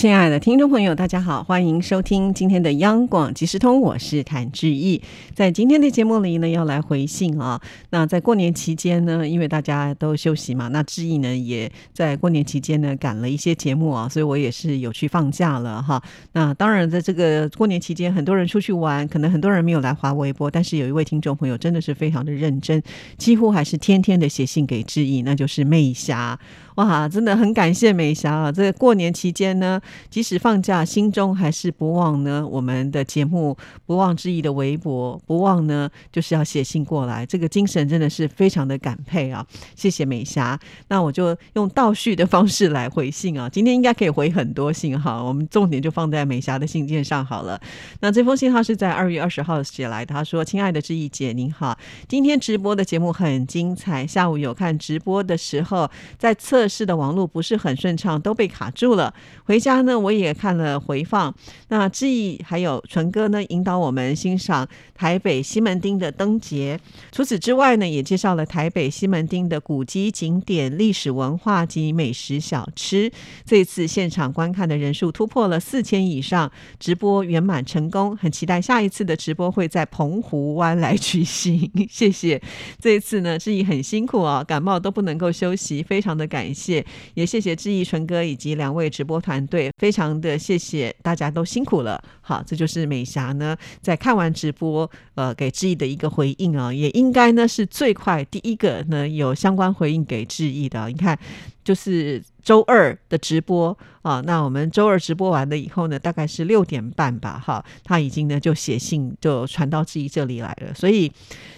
亲爱的听众朋友，大家好，欢迎收听今天的央广即时通，我是谭志毅。在今天的节目里呢，要来回信啊。那在过年期间呢，因为大家都休息嘛，那志毅呢也在过年期间呢赶了一些节目啊，所以我也是有去放假了哈。那当然，在这个过年期间，很多人出去玩，可能很多人没有来华微博，但是有一位听众朋友真的是非常的认真，几乎还是天天的写信给志毅，那就是媚霞。哇，真的很感谢美霞啊！这过年期间呢，即使放假，心中还是不忘呢我们的节目，不忘之意的微博，不忘呢就是要写信过来，这个精神真的是非常的感佩啊！谢谢美霞。那我就用倒叙的方式来回信啊，今天应该可以回很多信哈，我们重点就放在美霞的信件上好了。那这封信他是在二月二十号写来的，他说：“亲爱的志毅姐，您好，今天直播的节目很精彩，下午有看直播的时候在测。”是的，网络不是很顺畅，都被卡住了。回家呢，我也看了回放。那志毅还有纯哥呢，引导我们欣赏台北西门町的灯节。除此之外呢，也介绍了台北西门町的古迹景点、历史文化及美食小吃。这次现场观看的人数突破了四千以上，直播圆满成功。很期待下一次的直播会在澎湖湾来举行。谢谢。这一次呢，志毅很辛苦啊，感冒都不能够休息，非常的感。谢，也谢谢志毅纯哥以及两位直播团队，非常的谢谢大家都辛苦了。好，这就是美霞呢在看完直播，呃，给志毅的一个回应啊，也应该呢是最快第一个呢有相关回应给志毅的。你看，就是周二的直播。啊，那我们周二直播完了以后呢，大概是六点半吧，哈，他已经呢就写信就传到志毅这里来了，所以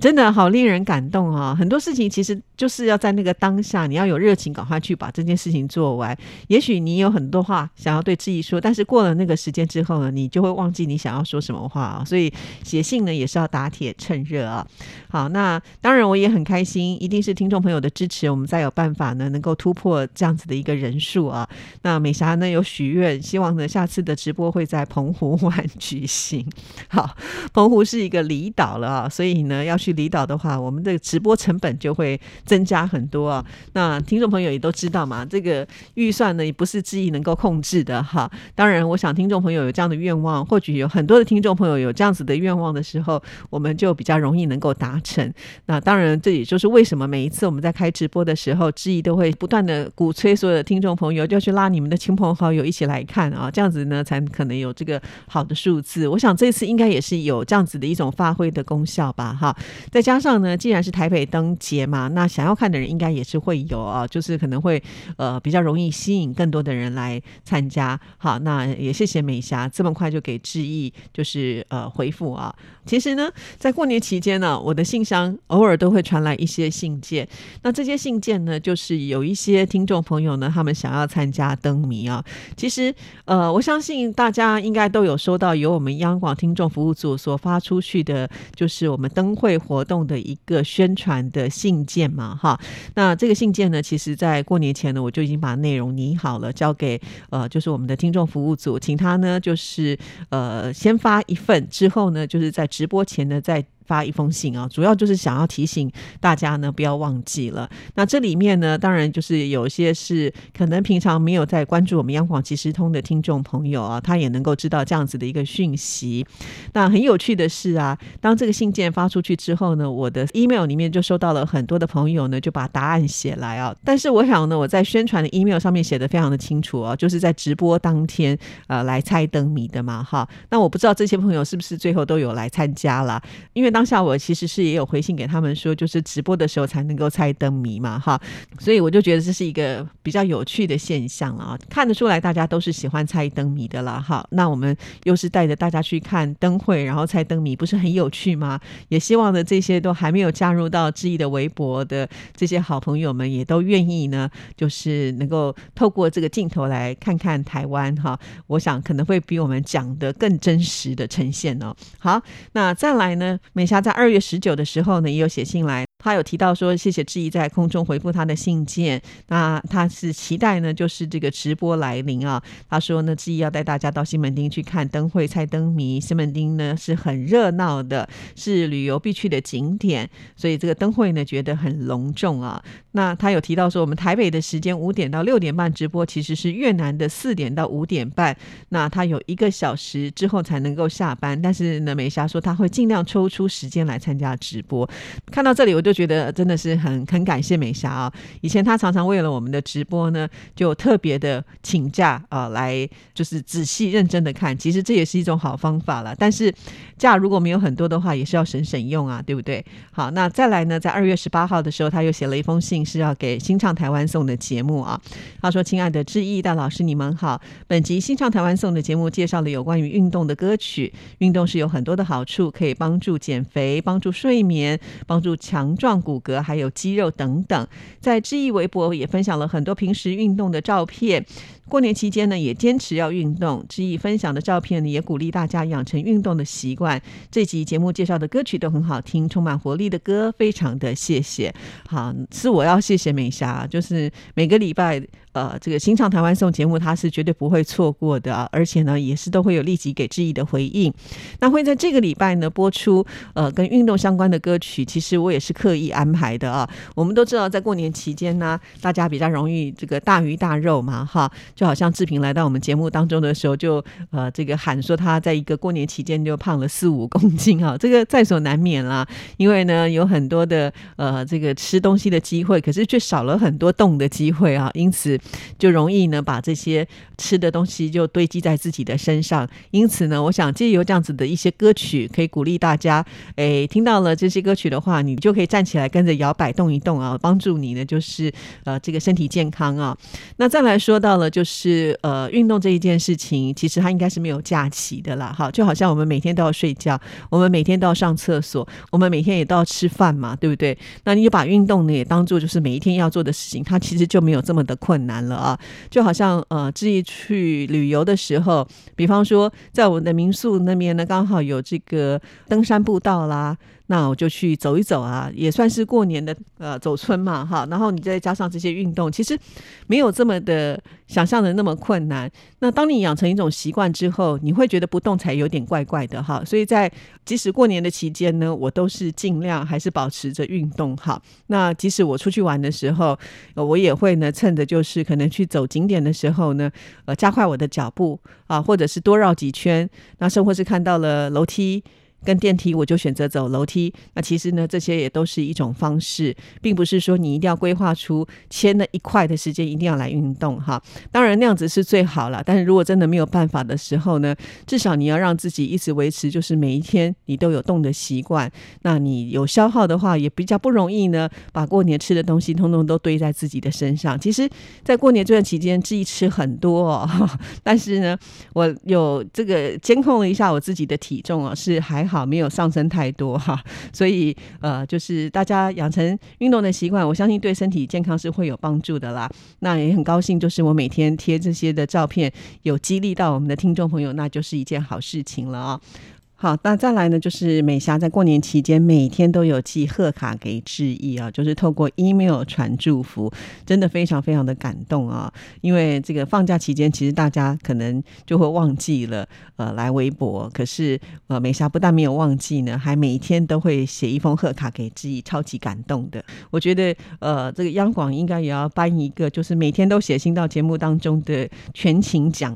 真的好令人感动啊！很多事情其实就是要在那个当下，你要有热情，赶快去把这件事情做完。也许你有很多话想要对志毅说，但是过了那个时间之后呢，你就会忘记你想要说什么话啊。所以写信呢也是要打铁趁热啊。好，那当然我也很开心，一定是听众朋友的支持，我们才有办法呢能够突破或这样子的一个人数啊。那美霞。呢有许愿，希望呢下次的直播会在澎湖湾举行。好，澎湖是一个离岛了啊，所以呢要去离岛的话，我们的直播成本就会增加很多啊。那听众朋友也都知道嘛，这个预算呢也不是自己能够控制的哈。当然，我想听众朋友有这样的愿望，或许有很多的听众朋友有这样子的愿望的时候，我们就比较容易能够达成。那当然，这也就是为什么每一次我们在开直播的时候，志毅都会不断的鼓吹所有的听众朋友就要去拉你们的亲。朋好友一起来看啊，这样子呢才可能有这个好的数字。我想这次应该也是有这样子的一种发挥的功效吧，哈。再加上呢，既然是台北灯节嘛，那想要看的人应该也是会有啊，就是可能会呃比较容易吸引更多的人来参加。好，那也谢谢美霞这么快就给致意，就是呃回复啊。其实呢，在过年期间呢，我的信箱偶尔都会传来一些信件。那这些信件呢，就是有一些听众朋友呢，他们想要参加灯谜啊。其实，呃，我相信大家应该都有收到由我们央广听众服务组所发出去的，就是我们灯会活动的一个宣传的信件嘛，哈。那这个信件呢，其实在过年前呢，我就已经把内容拟好了，交给呃，就是我们的听众服务组，请他呢，就是呃，先发一份，之后呢，就是在直播前呢，再。发一封信啊，主要就是想要提醒大家呢，不要忘记了。那这里面呢，当然就是有些是可能平常没有在关注我们央广即时通的听众朋友啊，他也能够知道这样子的一个讯息。那很有趣的是啊，当这个信件发出去之后呢，我的 email 里面就收到了很多的朋友呢，就把答案写来啊。但是我想呢，我在宣传的 email 上面写的非常的清楚啊，就是在直播当天呃来猜灯谜的嘛哈。那我不知道这些朋友是不是最后都有来参加了，因为。当下我其实是也有回信给他们说，就是直播的时候才能够猜灯谜嘛，哈，所以我就觉得这是一个比较有趣的现象啊，看得出来大家都是喜欢猜灯谜的啦，哈，那我们又是带着大家去看灯会，然后猜灯谜，不是很有趣吗？也希望呢这些都还没有加入到志毅的微博的这些好朋友们，也都愿意呢，就是能够透过这个镜头来看看台湾，哈，我想可能会比我们讲的更真实的呈现哦。好，那再来呢？美霞在二月十九的时候呢，也有写信来。他有提到说，谢谢志毅在空中回复他的信件。那他是期待呢，就是这个直播来临啊。他说呢，志毅要带大家到西门町去看灯会、猜灯谜。西门町呢是很热闹的，是旅游必去的景点，所以这个灯会呢觉得很隆重啊。那他有提到说，我们台北的时间五点到六点半直播，其实是越南的四点到五点半。那他有一个小时之后才能够下班，但是呢，美霞说他会尽量抽出时间来参加直播。看到这里，我就觉得真的是很很感谢美霞啊！以前她常常为了我们的直播呢，就特别的请假啊，来就是仔细认真的看。其实这也是一种好方法了。但是假如果没有很多的话，也是要省省用啊，对不对？好，那再来呢，在二月十八号的时候，他又写了一封信，是要给新唱台湾送的节目啊。他说：“亲爱的志毅大老师，你们好。本集新唱台湾送的节目介绍了有关于运动的歌曲。运动是有很多的好处，可以帮助减肥、帮助睡眠、帮助强壮骨骼，还有肌肉等等。在知易微博也分享了很多平时运动的照片。过年期间呢，也坚持要运动。志毅分享的照片呢，也鼓励大家养成运动的习惯。这集节目介绍的歌曲都很好听，充满活力的歌，非常的谢谢。好，是我要谢谢美霞，就是每个礼拜。呃，这个新唱台湾颂节目，他是绝对不会错过的，而且呢，也是都会有立即给志毅的回应。那会在这个礼拜呢播出呃跟运动相关的歌曲，其实我也是刻意安排的啊。我们都知道，在过年期间呢，大家比较容易这个大鱼大肉嘛，哈，就好像志平来到我们节目当中的时候，就呃这个喊说他在一个过年期间就胖了四五公斤啊，这个在所难免啦。因为呢有很多的呃这个吃东西的机会，可是却少了很多动的机会啊，因此。就容易呢，把这些吃的东西就堆积在自己的身上。因此呢，我想借由这样子的一些歌曲，可以鼓励大家，诶，听到了这些歌曲的话，你就可以站起来跟着摇摆动一动啊，帮助你呢，就是呃，这个身体健康啊。那再来说到了，就是呃，运动这一件事情，其实它应该是没有假期的啦，哈，就好像我们每天都要睡觉，我们每天都要上厕所，我们每天也都要吃饭嘛，对不对？那你就把运动呢也当做就是每一天要做的事情，它其实就没有这么的困难。了啊，就好像呃，志毅去旅游的时候，比方说在我们的民宿那边呢，刚好有这个登山步道啦。那我就去走一走啊，也算是过年的呃走春嘛哈。然后你再加上这些运动，其实没有这么的想象的那么困难。那当你养成一种习惯之后，你会觉得不动才有点怪怪的哈。所以在即使过年的期间呢，我都是尽量还是保持着运动哈。那即使我出去玩的时候，我也会呢趁着就是可能去走景点的时候呢，呃加快我的脚步啊，或者是多绕几圈。那甚或是看到了楼梯。跟电梯，我就选择走楼梯。那其实呢，这些也都是一种方式，并不是说你一定要规划出签了一块的时间一定要来运动哈。当然那样子是最好了，但是如果真的没有办法的时候呢，至少你要让自己一直维持，就是每一天你都有动的习惯。那你有消耗的话，也比较不容易呢，把过年吃的东西通通都堆在自己的身上。其实，在过年这段期间，自己吃很多，哦，但是呢，我有这个监控了一下我自己的体重哦，是还好。好，没有上升太多哈，所以呃，就是大家养成运动的习惯，我相信对身体健康是会有帮助的啦。那也很高兴，就是我每天贴这些的照片，有激励到我们的听众朋友，那就是一件好事情了啊。好，那再来呢？就是美霞在过年期间每天都有寄贺卡给志毅啊，就是透过 email 传祝福，真的非常非常的感动啊！因为这个放假期间，其实大家可能就会忘记了呃来微博，可是呃美霞不但没有忘记呢，还每天都会写一封贺卡给志毅，超级感动的。我觉得呃这个央广应该也要颁一个，就是每天都写信到节目当中的全勤奖。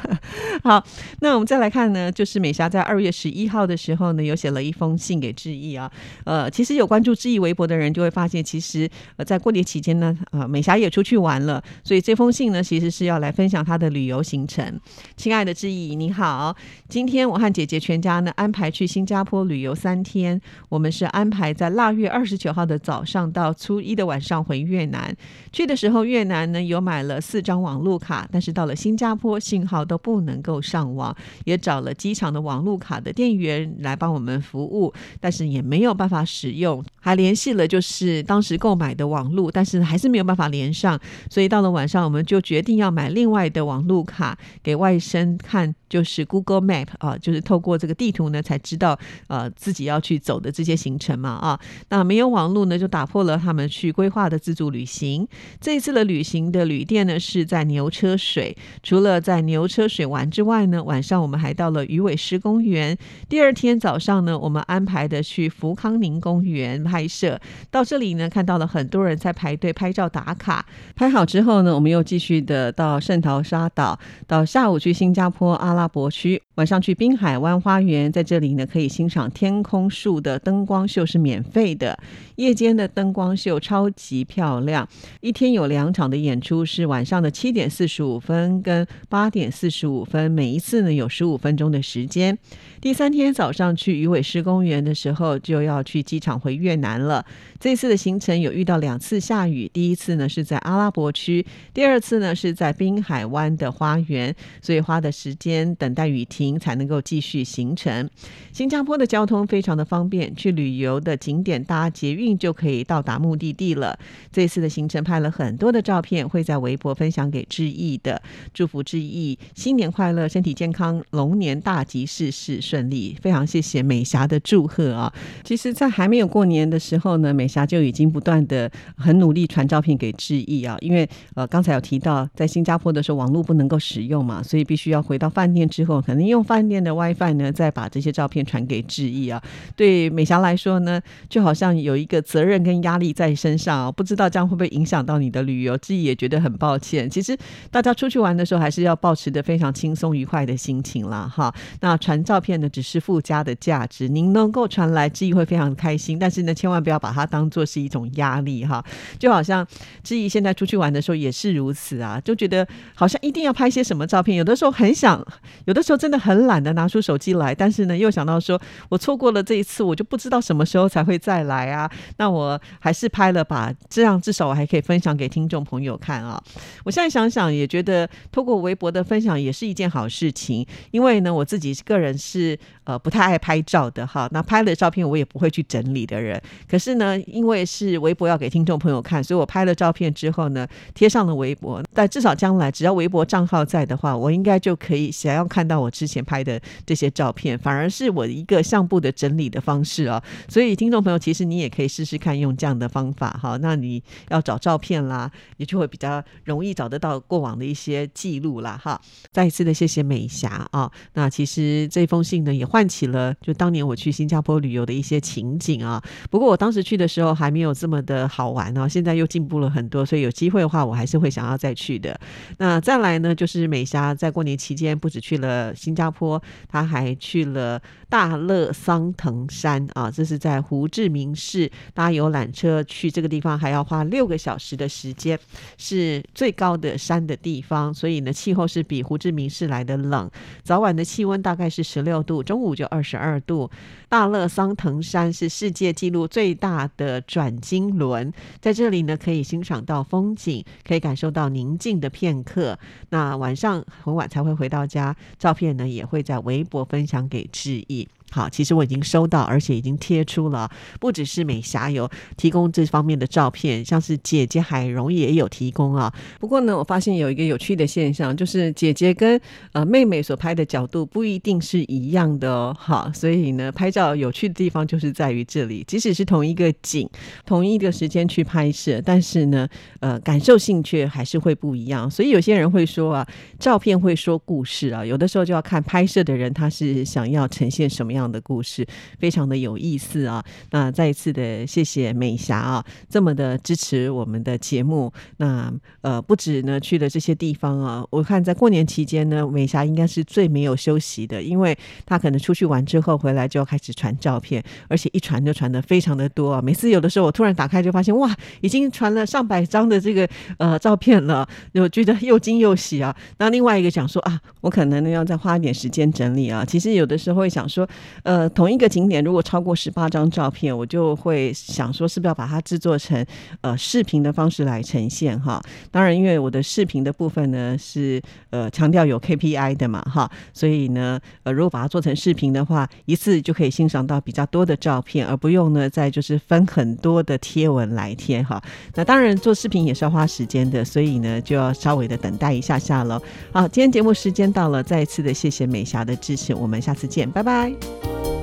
好，那我们再来看呢，就是美霞在二月。月十一号的时候呢，有写了一封信给志毅啊。呃，其实有关注志毅微博的人就会发现，其实呃在过年期间呢，啊美霞也出去玩了，所以这封信呢其实是要来分享她的旅游行程。亲爱的志毅，你好，今天我和姐姐全家呢安排去新加坡旅游三天，我们是安排在腊月二十九号的早上到初一的晚上回越南。去的时候越南呢有买了四张网路卡，但是到了新加坡信号都不能够上网，也找了机场的网路卡。的店员来帮我们服务，但是也没有办法使用，还联系了就是当时购买的网路，但是还是没有办法连上，所以到了晚上我们就决定要买另外的网路卡给外甥看就是 Google Map 啊，就是透过这个地图呢，才知道呃自己要去走的这些行程嘛啊。那没有网络呢，就打破了他们去规划的自助旅行。这一次的旅行的旅店呢，是在牛车水。除了在牛车水玩之外呢，晚上我们还到了鱼尾狮公园。第二天早上呢，我们安排的去福康宁公园拍摄。到这里呢，看到了很多人在排队拍照打卡。拍好之后呢，我们又继续的到圣淘沙岛，到下午去新加坡阿拉。伯区晚上去滨海湾花园，在这里呢可以欣赏天空树的灯光秀是免费的，夜间的灯光秀超级漂亮。一天有两场的演出，是晚上的七点四十五分跟八点四十五分，每一次呢有十五分钟的时间。第三天早上去鱼尾狮公园的时候，就要去机场回越南了。这次的行程有遇到两次下雨，第一次呢是在阿拉伯区，第二次呢是在滨海湾的花园，所以花的时间。等待雨停才能够继续行程。新加坡的交通非常的方便，去旅游的景点搭捷运就可以到达目的地了。这次的行程拍了很多的照片，会在微博分享给志毅的，祝福志毅新年快乐，身体健康，龙年大吉，事事顺顺利。非常谢谢美霞的祝贺啊！其实，在还没有过年的时候呢，美霞就已经不断的很努力传照片给志毅啊，因为呃刚才有提到在新加坡的时候网络不能够使用嘛，所以必须要回到饭店。之后可能用饭店的 WiFi 呢，再把这些照片传给志毅啊。对美霞来说呢，就好像有一个责任跟压力在身上啊，不知道这样会不会影响到你的旅游。志毅也觉得很抱歉。其实大家出去玩的时候，还是要保持的非常轻松愉快的心情啦。哈。那传照片只是附加的价值，您能够传来，志毅会非常开心。但是呢，千万不要把它当做是一种压力哈。就好像志毅现在出去玩的时候也是如此啊，就觉得好像一定要拍些什么照片，有的时候很想。有的时候真的很懒得拿出手机来，但是呢，又想到说我错过了这一次，我就不知道什么时候才会再来啊。那我还是拍了吧，这样至少我还可以分享给听众朋友看啊。我现在想想也觉得，透过微博的分享也是一件好事情，因为呢，我自己个人是是呃不太爱拍照的哈。那拍了照片我也不会去整理的人，可是呢，因为是微博要给听众朋友看，所以我拍了照片之后呢，贴上了微博。但至少将来只要微博账号在的话，我应该就可以想要。看到我之前拍的这些照片，反而是我一个相簿的整理的方式啊。所以听众朋友，其实你也可以试试看用这样的方法哈。那你要找照片啦，也就会比较容易找得到过往的一些记录啦哈。再一次的谢谢美霞啊。那其实这封信也唤起了就当年我去新加坡旅游的一些情景啊。不过我当时去的时候还没有这么的好玩啊，现在又进步了很多，所以有机会的话，我还是会想要再去的。那再来呢，就是美霞在过年期间不止去了。新加坡，她还去了大乐桑藤山啊，这是在胡志明市搭游览车去这个地方，还要花六个小时的时间，是最高的山的地方，所以呢，气候是比胡志明市来的冷，早晚的气温大概是十六度，中午就二十二度。大乐桑藤山是世界纪录最大的转经轮，在这里呢，可以欣赏到风景，可以感受到宁静的片刻。那晚上很晚才会回到家。照片呢也会在微博分享给志毅。好，其实我已经收到，而且已经贴出了。不只是美霞有提供这方面的照片，像是姐姐海蓉也有提供啊。不过呢，我发现有一个有趣的现象，就是姐姐跟呃妹妹所拍的角度不一定是一样的哦。好，所以呢，拍照有趣的地方就是在于这里，即使是同一个景，同一个时间去拍摄，但是呢，呃，感受性却还是会不一样。所以有些人会说啊，照片会说故事啊，有的时候就要看拍摄的人他是想要呈现什么样。的故事非常的有意思啊！那再一次的谢谢美霞啊，这么的支持我们的节目。那呃，不止呢去了这些地方啊，我看在过年期间呢，美霞应该是最没有休息的，因为她可能出去玩之后回来就要开始传照片，而且一传就传的非常的多啊。每次有的时候我突然打开就发现哇，已经传了上百张的这个呃照片了，我觉得又惊又喜啊。那另外一个想说啊，我可能呢要再花一点时间整理啊。其实有的时候会想说。呃，同一个景点如果超过十八张照片，我就会想说，是不是要把它制作成呃视频的方式来呈现哈？当然，因为我的视频的部分呢是呃强调有 KPI 的嘛哈，所以呢，呃，如果把它做成视频的话，一次就可以欣赏到比较多的照片，而不用呢再就是分很多的贴文来贴哈。那当然做视频也是要花时间的，所以呢就要稍微的等待一下下了。好，今天节目时间到了，再一次的谢谢美霞的支持，我们下次见，拜拜。Bye.